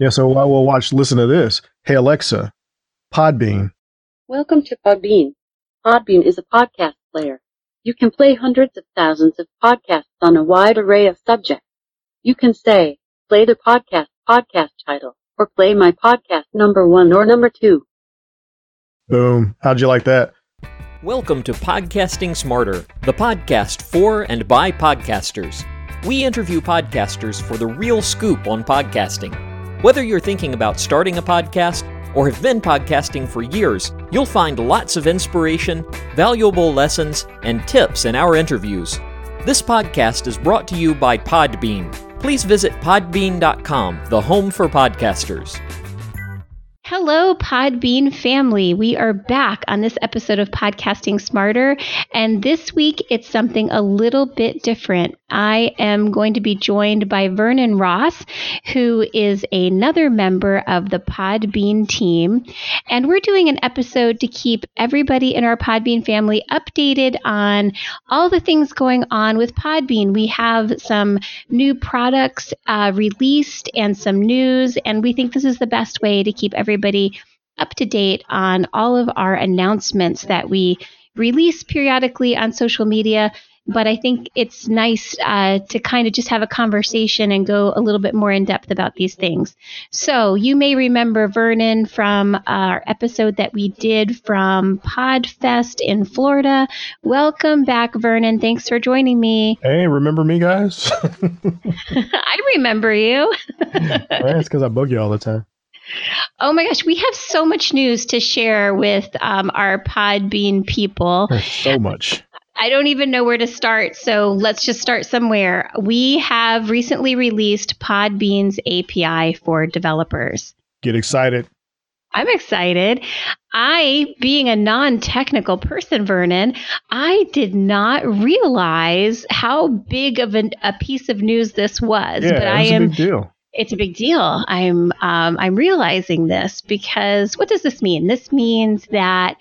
Yeah, so I will watch, listen to this. Hey, Alexa, Podbean. Welcome to Podbean. Podbean is a podcast player. You can play hundreds of thousands of podcasts on a wide array of subjects. You can say, play the podcast podcast title, or play my podcast number one or number two. Boom. How'd you like that? Welcome to Podcasting Smarter, the podcast for and by podcasters. We interview podcasters for the real scoop on podcasting. Whether you're thinking about starting a podcast or have been podcasting for years, you'll find lots of inspiration, valuable lessons, and tips in our interviews. This podcast is brought to you by Podbean. Please visit podbean.com, the home for podcasters. Hello, Podbean family. We are back on this episode of Podcasting Smarter. And this week, it's something a little bit different. I am going to be joined by Vernon Ross, who is another member of the Podbean team. And we're doing an episode to keep everybody in our Podbean family updated on all the things going on with Podbean. We have some new products uh, released and some news, and we think this is the best way to keep everybody everybody up to date on all of our announcements that we release periodically on social media. But I think it's nice uh, to kind of just have a conversation and go a little bit more in depth about these things. So, you may remember Vernon from our episode that we did from PodFest in Florida. Welcome back, Vernon. Thanks for joining me. Hey, remember me, guys? I remember you. That's because I bug you all the time. Oh my gosh, we have so much news to share with um, our Podbean people. There's so much. I don't even know where to start, so let's just start somewhere. We have recently released Podbean's API for developers. Get excited. I'm excited. I, being a non technical person, Vernon, I did not realize how big of an, a piece of news this was. Yeah, but it I am a big deal it's a big deal. I'm um, I'm realizing this because what does this mean? This means that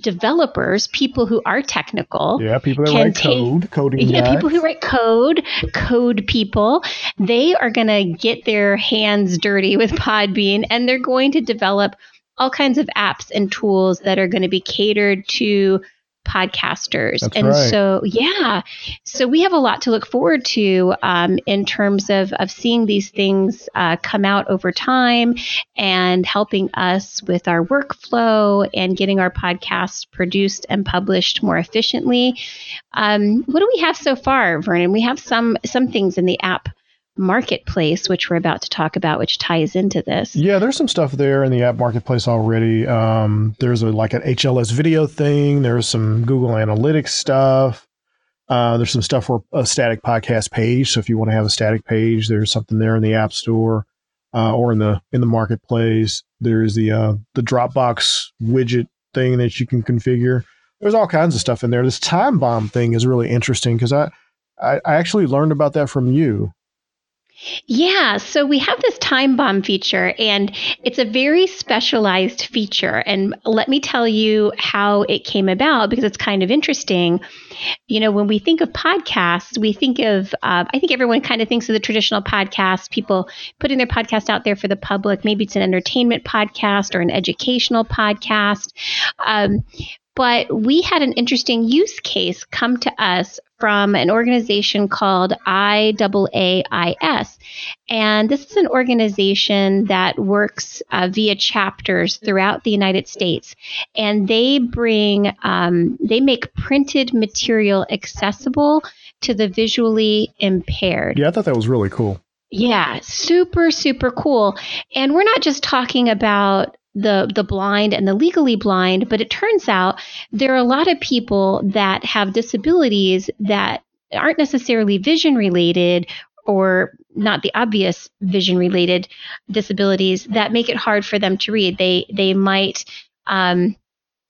developers, people who are technical, yeah, people that write take, code, coding, yeah, guys. people who write code, code people, they are going to get their hands dirty with Podbean, and they're going to develop all kinds of apps and tools that are going to be catered to podcasters. That's and right. so, yeah, so we have a lot to look forward to um, in terms of, of seeing these things uh, come out over time and helping us with our workflow and getting our podcasts produced and published more efficiently. Um, what do we have so far, Vernon? We have some some things in the app marketplace, which we're about to talk about, which ties into this. Yeah, there's some stuff there in the app marketplace already. Um, there's a like an HLS video thing. There's some Google Analytics stuff. Uh, there's some stuff for a static podcast page. So if you want to have a static page, there's something there in the App Store uh, or in the in the marketplace. There's the uh, the Dropbox widget thing that you can configure. There's all kinds of stuff in there. This time bomb thing is really interesting because I, I I actually learned about that from you. Yeah, so we have this time bomb feature, and it's a very specialized feature. And let me tell you how it came about because it's kind of interesting. You know, when we think of podcasts, we think of, uh, I think everyone kind of thinks of the traditional podcast, people putting their podcast out there for the public. Maybe it's an entertainment podcast or an educational podcast. Um, but we had an interesting use case come to us from an organization called IAAIS. And this is an organization that works uh, via chapters throughout the United States. And they bring, um, they make printed material accessible to the visually impaired. Yeah, I thought that was really cool. Yeah, super, super cool. And we're not just talking about the the blind and the legally blind, but it turns out there are a lot of people that have disabilities that aren't necessarily vision related or not the obvious vision related disabilities that make it hard for them to read. They they might um,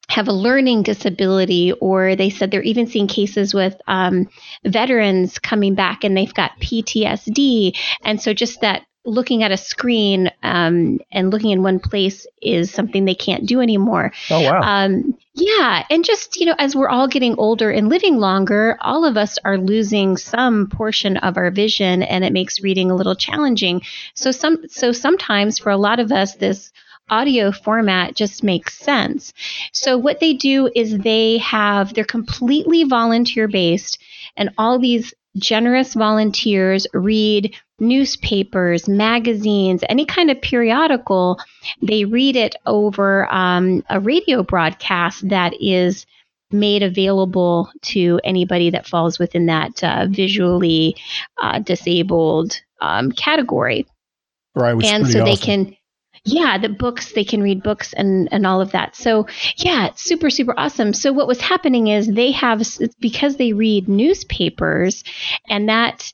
have a learning disability, or they said they're even seeing cases with um, veterans coming back and they've got PTSD. And so, just that looking at a screen um, and looking in one place is something they can't do anymore. Oh wow. Um, yeah, and just you know, as we're all getting older and living longer, all of us are losing some portion of our vision, and it makes reading a little challenging. So some, so sometimes for a lot of us, this audio format just makes sense. So what they do is they have they're completely volunteer based, and all these generous volunteers read newspapers, magazines, any kind of periodical. They read it over um, a radio broadcast that is made available to anybody that falls within that uh, visually uh, disabled um, category. Right. and so they awesome. can yeah the books they can read books and and all of that so yeah it's super super awesome so what was happening is they have because they read newspapers and that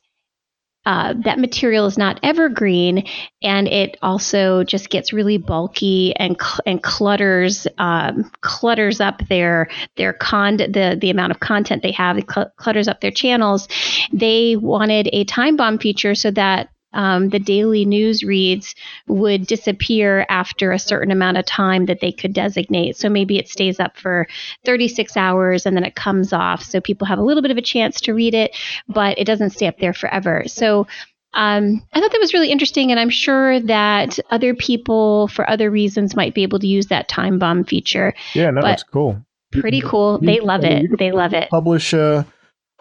uh, that material is not evergreen, and it also just gets really bulky and cl- and clutters um, clutters up their their con the the amount of content they have. It cl- clutters up their channels. They wanted a time bomb feature so that um, the daily news reads would disappear after a certain amount of time that they could designate. So maybe it stays up for 36 hours and then it comes off. So people have a little bit of a chance to read it, but it doesn't stay up there forever. So um, I thought that was really interesting, and I'm sure that other people, for other reasons, might be able to use that time bomb feature. Yeah, no, but- that's cool. Pretty cool. You- They love I mean, it. They love it. Publish a,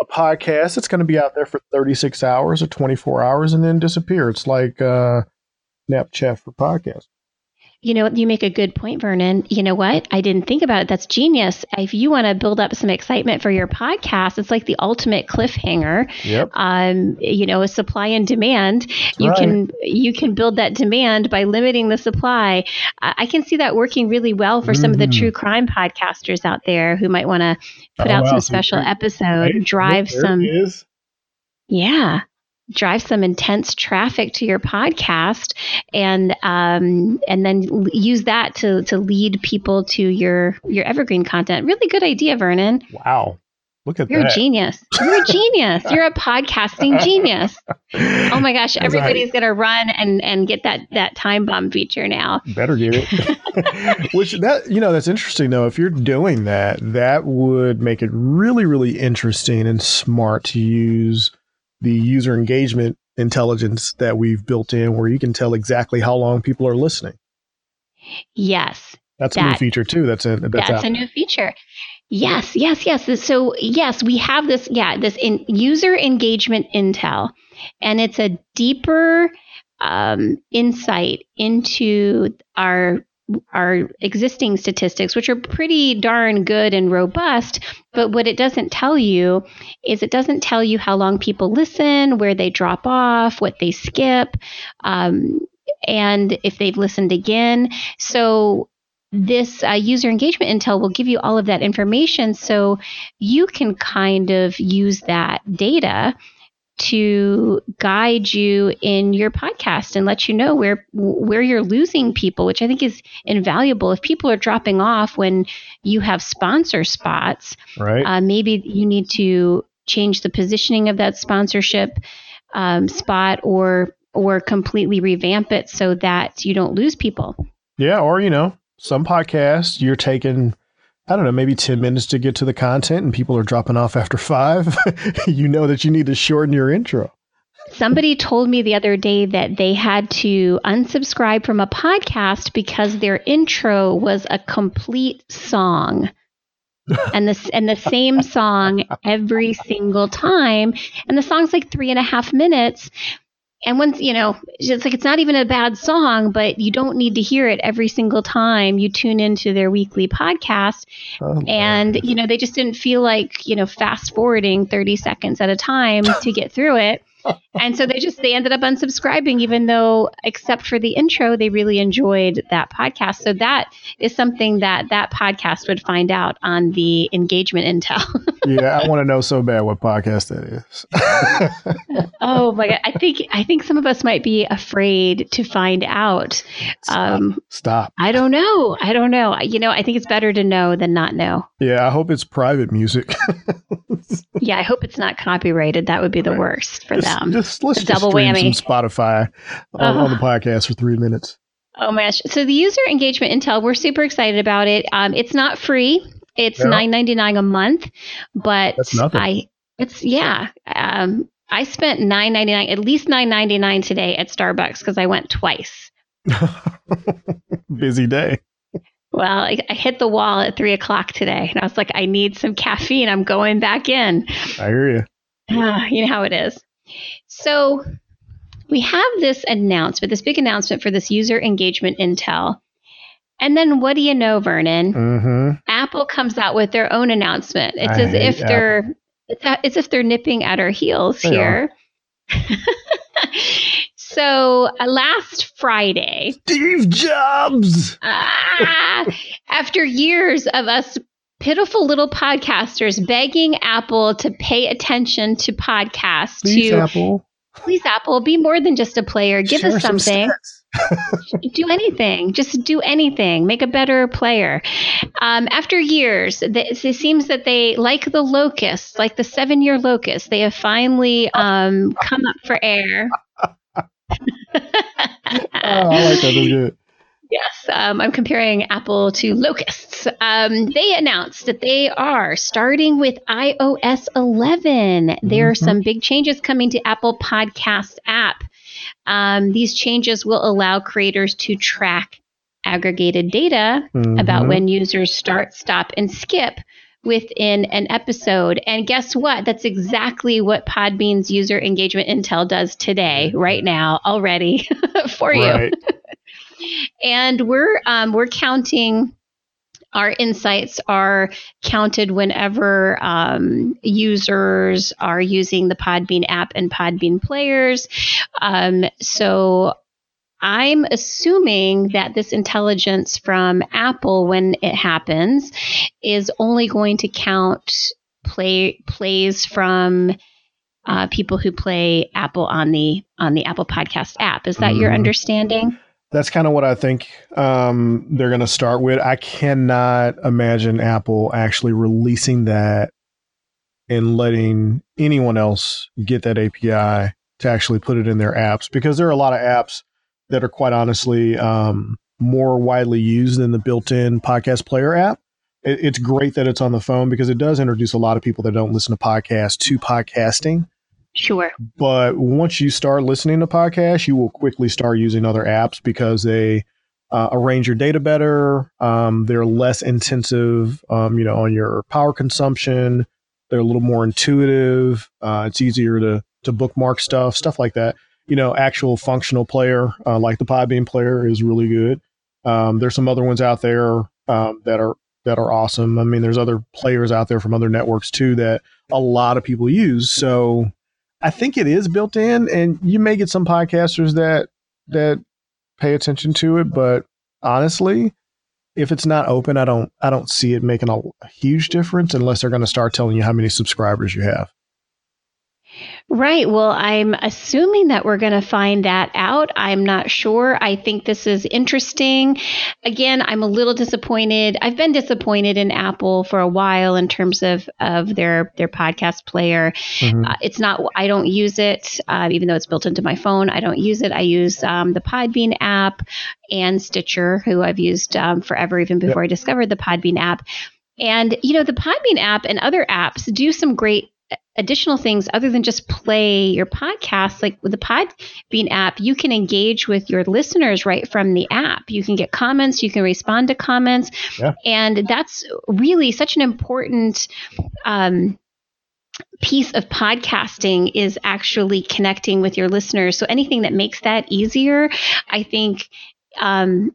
a podcast. It's going to be out there for 36 hours or 24 hours and then disappear. It's like uh, Snapchat for podcasts. You know, you make a good point, Vernon. You know what? I didn't think about it. That's genius. If you want to build up some excitement for your podcast, it's like the ultimate cliffhanger. Yep. Um, you know, a supply and demand. you right. can you can build that demand by limiting the supply. I, I can see that working really well for some of the Mhm. true crime podcasters out there who might want to put Oh, out wow. some special episode, drive There some is. yeah drive some intense traffic to your podcast and um, and then use that to to lead people to your your evergreen content really good idea vernon Wow. Look at that. you're a genius you're a genius you're a podcasting genius oh my gosh everybody's gonna run and and get that that time bomb feature now Better get it. Which that you know that's interesting though. If you're doing that, that would make it really really interesting and smart to use the user engagement intelligence that we've built in, where you can tell exactly how long people are listening. yes That's a new feature too. That's in, that's, that's a new feature yes yes yes so yes we have this yeah this in user engagement intel and it's a deeper um, insight into our our existing statistics which are pretty darn good and robust but what it doesn't tell you is it doesn't tell you how long people listen where they drop off what they skip um, and if they've listened again. So this uh, user engagement intel will give you all of that information so you can kind of use that data to guide you in your podcast and let you know where where you're losing people which i think is invaluable if people are dropping off when you have sponsor spots right. uh, maybe you need to change the positioning of that sponsorship um, spot or or completely revamp it so that you don't lose people Yeah, or you know, some podcasts you're taking I don't know, maybe 10 minutes to get to the content and people are dropping off after 5. you know that you need to shorten your intro. Somebody told me the other day that they had to unsubscribe from a podcast because their intro was a complete song. and this and the same song every single time. And the song's like three and a half minutes. And once you know, it's like it's not even a bad song, but you don't need to hear it every single time you tune into their weekly podcast. Oh, and you know they just didn't feel like you know fast forwarding 30 seconds at a time to get through it and so they just they ended up unsubscribing even though except for the intro they really enjoyed that podcast so that is something that that podcast would find out on the engagement intel yeah, I want to know so bad what podcast that is. oh my god i think i think some of us might be afraid to find out um Stop. i don't know i don't know you know i think it's better to know than not know Yeah, I hope it's private music. yeah i hope it's not copyrighted that would be the Right. worst for them um, just let's just double whammy. some Spotify on, on the podcast for three minutes. Oh my gosh! So the user engagement intel, we're super excited about it. Um, it's not free; it's Yeah. nine ninety nine a month, but That's nothing. I it's yeah. Um, I spent nine ninety nine, at least nine ninety nine today at Starbucks because I went twice. Busy day. Well, I, I hit the wall at three o'clock today, and I was like, I need some caffeine. I'm going back in. I hear you. Ah, you know how it is. So we have this announcement, this big announcement for this user engagement intel. And then what do you know, Vernon? Mm-hmm. Apple comes out with their own announcement. It's I as if they're it's as if they're nipping at our heels They here. so uh, last Friday, Steve Jobs. ah, after years of us pitiful little podcasters begging Apple to pay attention to podcasts, Please, to Apple. please Apple be more than just a player, give Share us something. stats. do anything just do anything make a better player um, after years th- it seems that they like the locusts like the seven year locust they have finally um, come up for air Oh, I like that. That's good. Yes, um, I'm comparing Apple to locusts. Um, they announced that they are starting with iOS 11. There are some big changes coming to Apple Podcast app. Um, these changes will allow creators to track aggregated data about Mhm. when users start, stop, and skip within an episode. And guess what? That's exactly what Podbean's user engagement intel does today, right now, already for you Right. And we're um, we're counting our insights are counted whenever um, users are using the Podbean app and Podbean players. Um, so I'm assuming that this intelligence from Apple, when it happens, is only going to count play plays from uh, people who play Apple on the on the Apple Podcast app. Is that your Mhm. understanding? That's kind of what I think um, they're going to start with. I cannot imagine Apple actually releasing that and letting anyone else get that API to actually put it in their apps because there are a lot of apps that are quite honestly um, more widely used than the built in podcast player app. It, it's great that it's on the phone because it does introduce a lot of people that don't listen to podcasts to podcasting. Sure. But once you start listening to podcasts, you will quickly start using other apps because they uh, arrange your data better. Um, they're less intensive, um, you know, on your power consumption. They're a little more intuitive. Uh, it's easier to to bookmark stuff, stuff like that. You know, actual functional player uh, like the Podbean player is really good. Um, there's some other ones out there um, that are that are awesome. I mean, there's other players out there from other networks too that a lot of people use. So I think it is built in, and you may get some podcasters that that pay attention to it. But honestly, if it's not open, I don't I don't see it making a, huge difference unless they're going to start telling you how many subscribers you have. Right. Well, I'm assuming that we're going to find that out. I'm not sure. I think this is interesting. Again, I'm a little disappointed. I've been disappointed in Apple for a while in terms of of their their podcast player. Mhm. Uh, it's not. I don't use it, uh, even though it's built into my phone. I don't use it. I use um, the Podbean app and Stitcher, who I've used um, forever, even before I discovered the Podbean app. And you know, the Podbean app and other apps do some great additional things other than just play your podcast. Like with the podbean app you can engage with your listeners right from the app. You can get comments. You can respond to comments. Yeah. and that's really such an important um, piece of podcasting is actually connecting with your listeners. So anything that makes that easier i think um,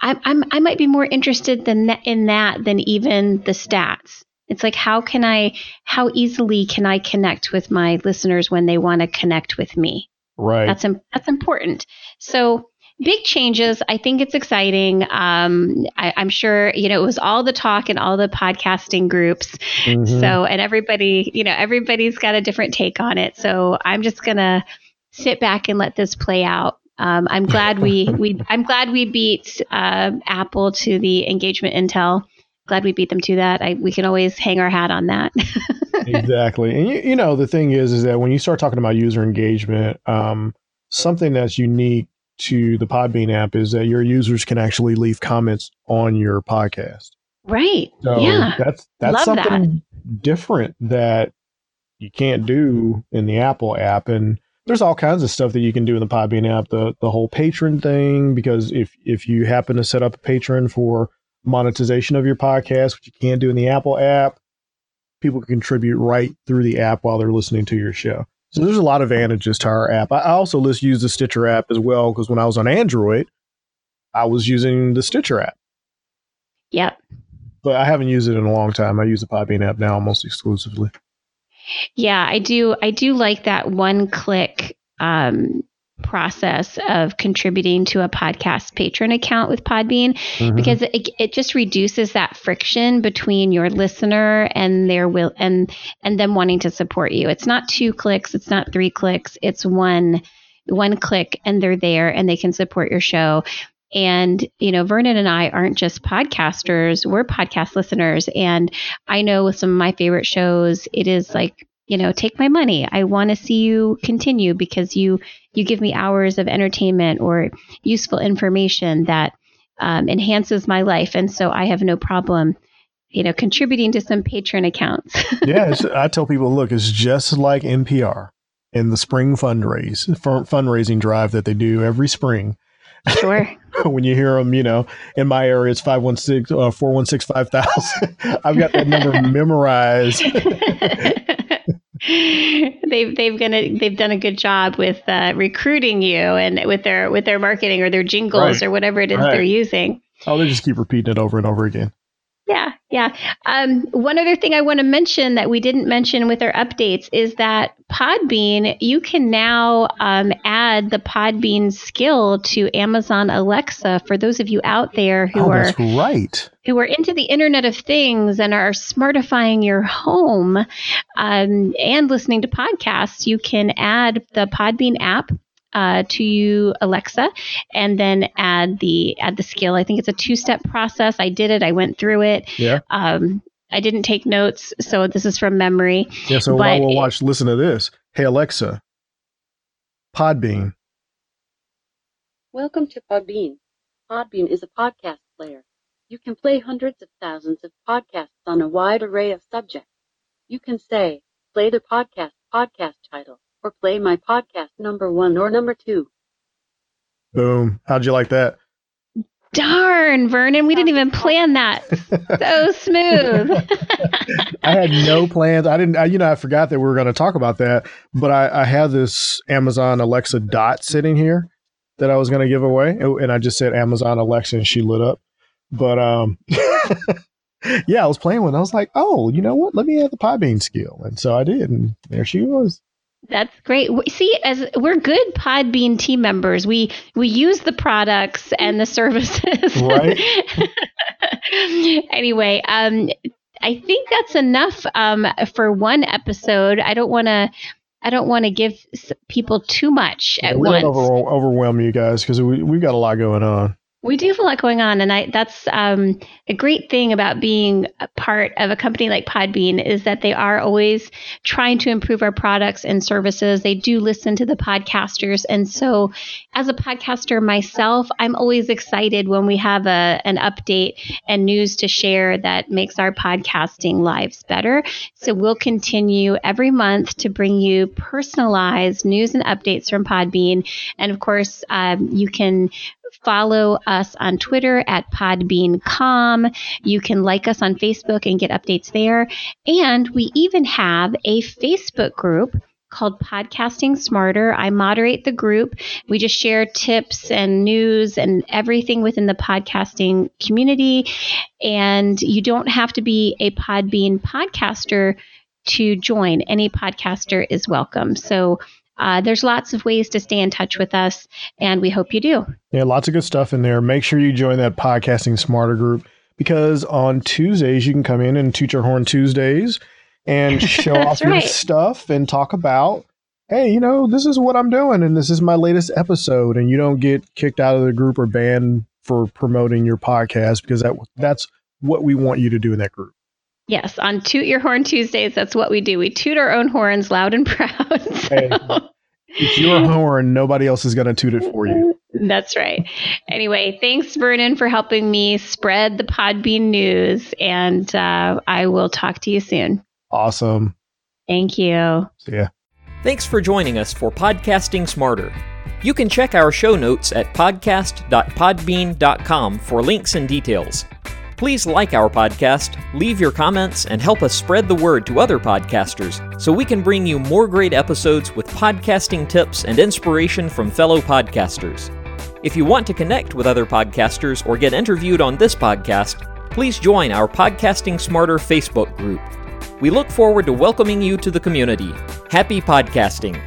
I, I'm, I might be more interested than that, in that than even the stats it's like how can I how easily can I connect with my listeners when they want to connect with me? Right. That's that's important. So big changes. I think it's exciting. Um, I, I'm sure you know it was all the talk in all the podcasting groups. Mhm. So and everybody you know everybody's got a different take on it. So I'm just gonna sit back and let this play out. Um, I'm glad we we I'm glad we beat uh, Apple to the engagement intel. Glad we beat them to that. I, we can always hang our hat on that. exactly. And you, you know, the thing is, is that when you start talking about user engagement, um, something that's unique to the Podbean app is that your users can actually leave comments on your podcast. Right. So yeah. that's that's Love something different that you can't do in the Apple app. And there's all kinds of stuff that you can do in the Podbean app. The the whole patron thing, because if if you happen to set up a patron for monetization of your podcast, which you can't do in the Apple app, people can contribute right through the app while they're listening to your show. So there's a lot of advantages to our app. I also just use the Stitcher app as well because when I was on Android, I was using the Stitcher app, Yep. but I haven't used it in a long time. I use the Podbean app now almost exclusively. Yeah, I do. I do like that one click um, process of contributing to a podcast patron account with Podbean Mhm. because it, it just reduces that friction between your listener and their will and and them wanting to support you. It's not two clicks, it's not three clicks, it's one one click and they're there and they can support your show. And, you know, Vernon and I aren't just podcasters, we're podcast listeners. And I know with some of my favorite shows, it is like, you know, take my money. I want to see you continue because you you give me hours of entertainment or useful information that um, enhances my life. And so I have no problem, you know, contributing to some patron accounts. yeah, I tell people, look, it's just like NPR in the spring fundraise fun- fundraising drive that they do every spring. sure. when you hear them, you know, in my area, it's 516, uh, 416 5000. I've got that number memorized. They've they've gonna they've done a good job with uh, recruiting you and with their with their marketing or their jingles Right. or whatever it is Right. they're using. Oh, they just keep repeating it over and over again. Yeah, yeah. Um, one other thing I want to mention that we didn't mention with our updates is that Podbean, you can now um, add the Podbean skill to Amazon Alexa for those of you out there who oh, are right. who are into the Internet of Things and are smartifying your home um, and listening to podcasts. You can add the Podbean app. Uh, to you Alexa, and then add the add the skill. I think it's a two step process. I did it. I went through it. Yeah. Um, I didn't take notes, so this is from memory. Yeah. So But while we'll it- watch, listen to this. Hey, Alexa, Podbean. Welcome to Podbean. Podbean is a podcast player. You can play hundreds of thousands of podcasts on a wide array of subjects. You can say, play the podcast podcast title, or play my podcast number one or number two. Boom. How'd you like that? Darn, Vernon, we didn't even plan that. So smooth. I had no plans. I didn't, I, you know, I forgot that we were going to talk about that, but I, I have this Amazon Alexa dot sitting here that I was going to give away. And I just said Amazon Alexa and she lit up. But, um, yeah, I was playing with it. I was like, oh, you know what? Let me add the Podbean skill. And so I did. And there she was. That's great. See, as we're good Podbean team members, we we use the products and the services. Right. anyway, um, I think that's enough um, for one episode. I don't want to. I don't want to give people too much at we once. don't over, overwhelm you guys because we, we've got a lot going on. We do have a lot going on, and I, that's um, a great thing about being a part of a company like Podbean is that they are always trying to improve our products and services. They do listen to the podcasters, and so as a podcaster myself, I'm always excited when we have a an update and news to share that makes our podcasting lives better. So we'll continue every month to bring you personalized news and updates from Podbean, and of course, um, you can follow us on Twitter at PodbeanCom. You can like us on Facebook and get updates there. And we even have a Facebook group called Podcasting Smarter. I moderate the group. We just share tips and news and everything within the podcasting community. And you don't have to be a Podbean podcaster to join. Any podcaster is welcome. So uh, there's lots of ways to stay in touch with us, and we hope you do. Yeah, lots of good stuff in there. Make sure you join that podcasting smarter group because on Tuesdays you can come in and toot your horn Tuesdays and show off That's your stuff and talk about, hey, you know, this is what I'm doing and this is my latest episode, and you don't get kicked out of the group or banned for promoting your podcast because that that's what we want you to do in that group. Yes, on Toot Your Horn Tuesdays, that's what we do. We toot our own horns loud and proud. So. Hey, it's your horn. Nobody else is going to toot it for you. That's right. Anyway, thanks, Vernon, for helping me spread the Podbean news. And uh, I will talk to you soon. Awesome. Thank you. See ya. Thanks for joining us for Podcasting Smarter. You can check our show notes at podcast.podbean.com for links and details. Please like our podcast, leave your comments, and help us spread the word to other podcasters so we can bring you more great episodes with podcasting tips and inspiration from fellow podcasters. If you want to connect with other podcasters or get interviewed on this podcast, please join our Podcasting Smarter Facebook group. We look forward to welcoming you to the community. Happy podcasting!